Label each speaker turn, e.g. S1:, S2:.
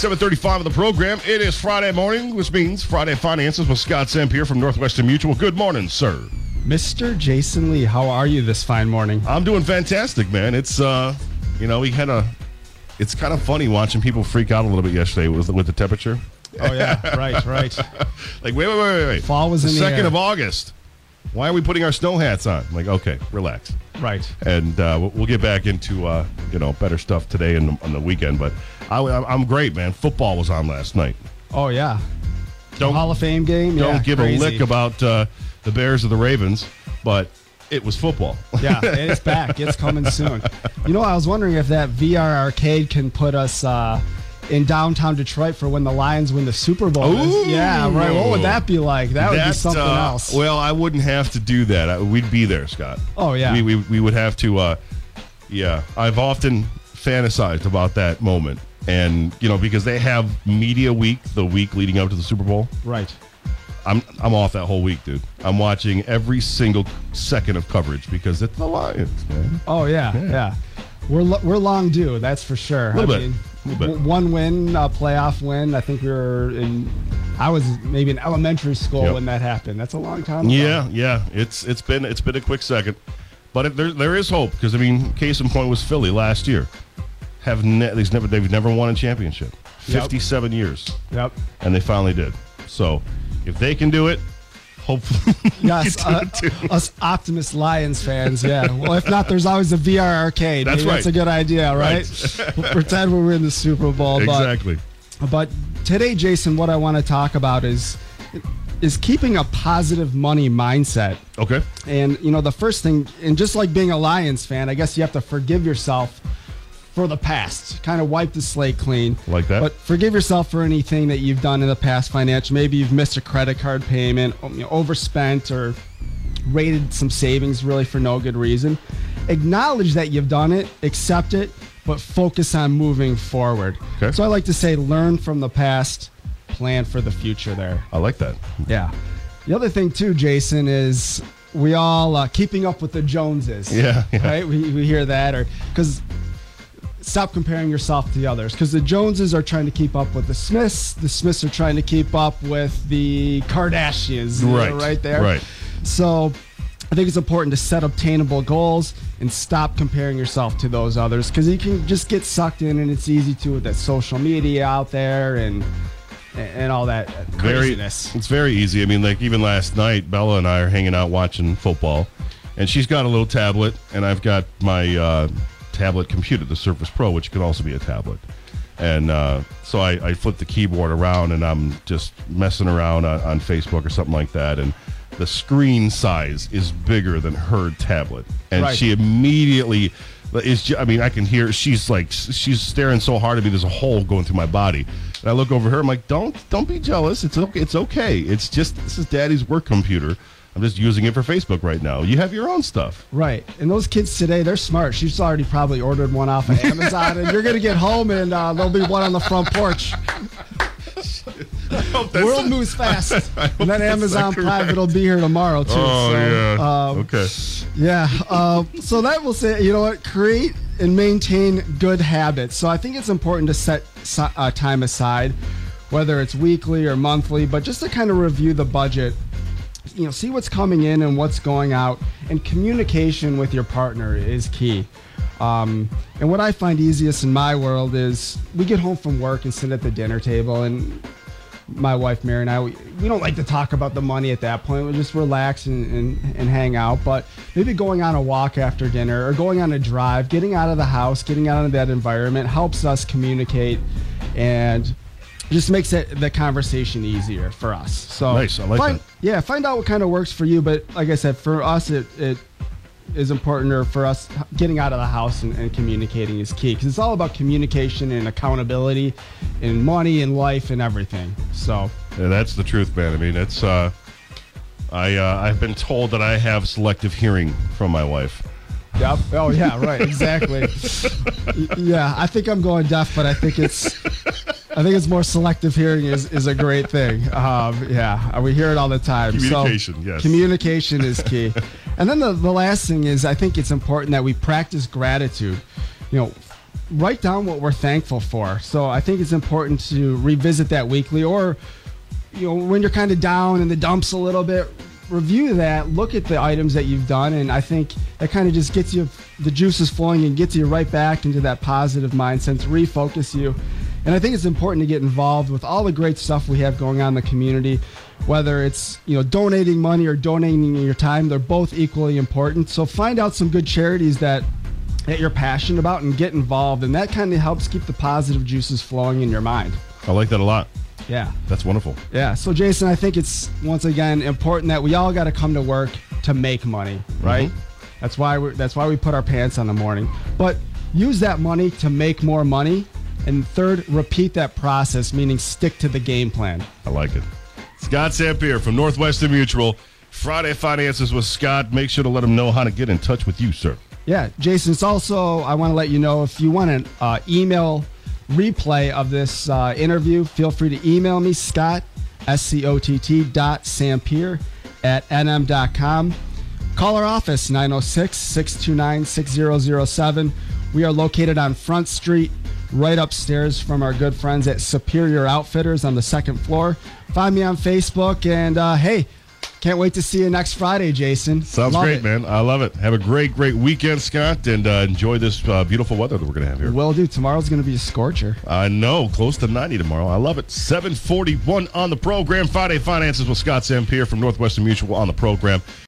S1: 735 of the program. It is Friday morning, which means Friday Finances with Scott Sempier from Northwestern Mutual. Good morning, sir.
S2: Mr. Jason Lee, how are you this fine morning?
S1: I'm doing fantastic, man. It's, uh, you know, we had a, it's kind of funny watching people freak out a little bit yesterday with, with the temperature.
S2: Oh, yeah, right, right.
S1: Like, wait, wait, wait, wait, wait.
S2: Fall was
S1: the
S2: in the
S1: second
S2: air.
S1: of August. Why are we putting our snow hats on? I'm like, okay, relax.
S2: Right.
S1: and uh, we'll- get back into uh, you know better stuff today and on the weekend. But I, I'm great, man. Football was on last night.
S2: Oh, yeah.
S1: Don't
S2: Hall of Fame game?
S1: don't
S2: yeah,
S1: give
S2: crazy.
S1: a lick about uh, the Bears or the Ravens, but it was football.
S2: Yeah, it's back. It's coming soon. You know, I was wondering if that VR arcade can put us uh, in downtown Detroit for when the Lions win the Super Bowl.
S1: Ooh.
S2: Yeah, right. What would that be like? That would be something
S1: uh,
S2: else.
S1: Well, I wouldn't have to do that. I, we'd be there, Scott.
S2: Oh, yeah.
S1: We, we, we would have to. Uh, yeah, I've often fantasized about that moment, and you know because they have media week the week leading up to the Super Bowl.
S2: right.
S1: I'm I'm off that whole week, dude. I'm watching every single second of coverage because it's the Lions, man.
S2: Oh yeah, yeah. We're lo- we're long due, that's for sure.
S1: A Little
S2: I
S1: bit,
S2: mean, One win, uh, playoff win. I think we were in. I was maybe in elementary school
S1: Yep.
S2: when that happened. That's a long time. ago.
S1: Yeah, yeah. It's it's been it's been a quick second, but it, there there is hope because I mean, case in point was Philly last year. Have ne- they've never they've never won a championship.
S2: Yep.
S1: Fifty-seven years,
S2: Yep.
S1: and they finally did. So, if they can do it, hopefully,
S2: Yes, uh,
S1: do it too.
S2: us Optimist Lions fans. Yeah. Well, if not, there's always a VR arcade.
S1: That's
S2: Maybe That's a good idea, right? We'll pretend we're in the Super Bowl. but-
S1: exactly.
S2: But today, Jason, what I want to talk about is is keeping a positive money mindset.
S1: Okay.
S2: And you know, the first thing, and just like being a Lions fan, I guess you have to forgive yourself for the past. Kind of wipe the slate clean.
S1: Like that?
S2: But forgive yourself for anything that you've done in the past financial. Maybe you've missed a credit card payment, um, you know, overspent, or rated some savings really for no good reason. Acknowledge that you've done it, accept it, but focus on moving forward.
S1: Okay.
S2: So I like to say, learn from the past, plan for the future. There.
S1: I like that.
S2: Yeah. The other thing too, Jason, is we all uh, keeping up with the Joneses.
S1: Yeah, yeah.
S2: Right. We, we hear that, or because stop comparing yourself to the others, because the Joneses are trying to keep up with the Smiths. The Smiths are trying to keep up with the Kardashians. know,
S1: Right,
S2: Right there.
S1: right.
S2: So. I think it's important to set obtainable goals and stop comparing yourself to those others because you can just get sucked in, and it's easy to with that social media out there and and all that
S1: very
S2: craziness.
S1: it's very easy i mean like even last night bella and i are hanging out watching football and she's got a little tablet and i've got my uh, tablet computer the surface pro which can also be a tablet. And uh, so I, I flip the keyboard around and i'm just messing around on, on facebook or something like that. And the screen size is bigger than her tablet. And
S2: Right.
S1: she immediately is I mean I can hear she's like she's staring so hard at me there's a hole going through my body. And I look over her I'm like don't don't be jealous. It's okay it's okay. It's just this is daddy's work computer I'm just using it for Facebook right now you have your own stuff
S2: Right. And those kids today, they're smart. She's already probably ordered one off of Amazon, and you're going to get home and uh, there'll be one on the front porch. World moves fast. And then Amazon private will be here tomorrow, too.
S1: oh
S2: so,
S1: yeah
S2: um,
S1: okay
S2: Yeah. Uh, so that will say, you know what? Create and maintain good habits. So I think it's important to set uh, time aside, whether it's weekly or monthly, but just to kind of review the budget. You know, see what's coming in and what's going out, and communication with your partner is key. Um, and what I find easiest in my world is we get home from work and sit at the dinner table, and my wife Mary and I, we, we don't like to talk about the money at that point. We just relax and, and, and hang out. But maybe going on a walk after dinner or going on a drive, getting out of the house, getting out of that environment helps us communicate and just makes it the conversation easier for us. So
S1: Nice, I like
S2: find,
S1: that.
S2: Yeah, find out what kind of works for you. But like I said, for us, it, it is important or for us getting out of the house and, and communicating is key because it's all about communication and accountability and money and life and everything so
S1: Yeah, that's the truth, man. I mean, it's. Uh, I uh, I've been told that I have selective hearing from my wife.
S2: yep oh yeah right exactly yeah i think i'm going deaf but i think it's i think it's more selective hearing is, is a great thing. Um, yeah we hear it all the time.
S1: Communication,
S2: so
S1: yes.
S2: communication is key. And then the, the last thing is i think it's important that we practice gratitude. You know write down what we're thankful for. So I think it's important to revisit that weekly or you know when you're kind of down in the dumps a little bit review that look at the items that you've done and i think that kind of just gets you the juices flowing and gets you right back into that positive mindset to refocus you and i think it's important to get involved with all the great stuff we have going on in the community whether it's you know donating money or donating your time they're both equally important so find out some good charities that that you're passionate about and get involved and that kind of helps keep the positive juices flowing in your mind
S1: I like that a lot.
S2: yeah
S1: That's wonderful.
S2: yeah. So, Jason, I think it's once again important that we all got to come to work to make money, mm-hmm. right? That's why we that's why we put our pants on in the morning. But use that money to make more money. And third, repeat that process, meaning stick to the game plan.
S1: I like it. Scott Sampier from Northwestern Mutual. Friday Finances with Scott. Make sure to let him know how to get in touch with you, sir.
S2: Yeah, Jason. It's also I want to let you know if you want an uh, email replay of this uh, interview, feel free to email me Scott S C O T T dot Sampier at nm.com. Call our office 906 629 6007. We are located on Front Street, right upstairs from our good friends at Superior Outfitters on the second floor. Find me on Facebook and uh, hey, can't wait to see you next Friday, Jason.
S1: Sounds
S2: Love
S1: great,
S2: it.
S1: man. I love it. Have a great, great weekend, Scott, and uh, enjoy this uh, beautiful weather that we're going to have here.
S2: Well, dude, Tomorrow's going to be a scorcher.
S1: I know, close to 90 tomorrow. I love it. 741 on the program. Friday Finances with Scott Sampier from Northwestern Mutual on the program.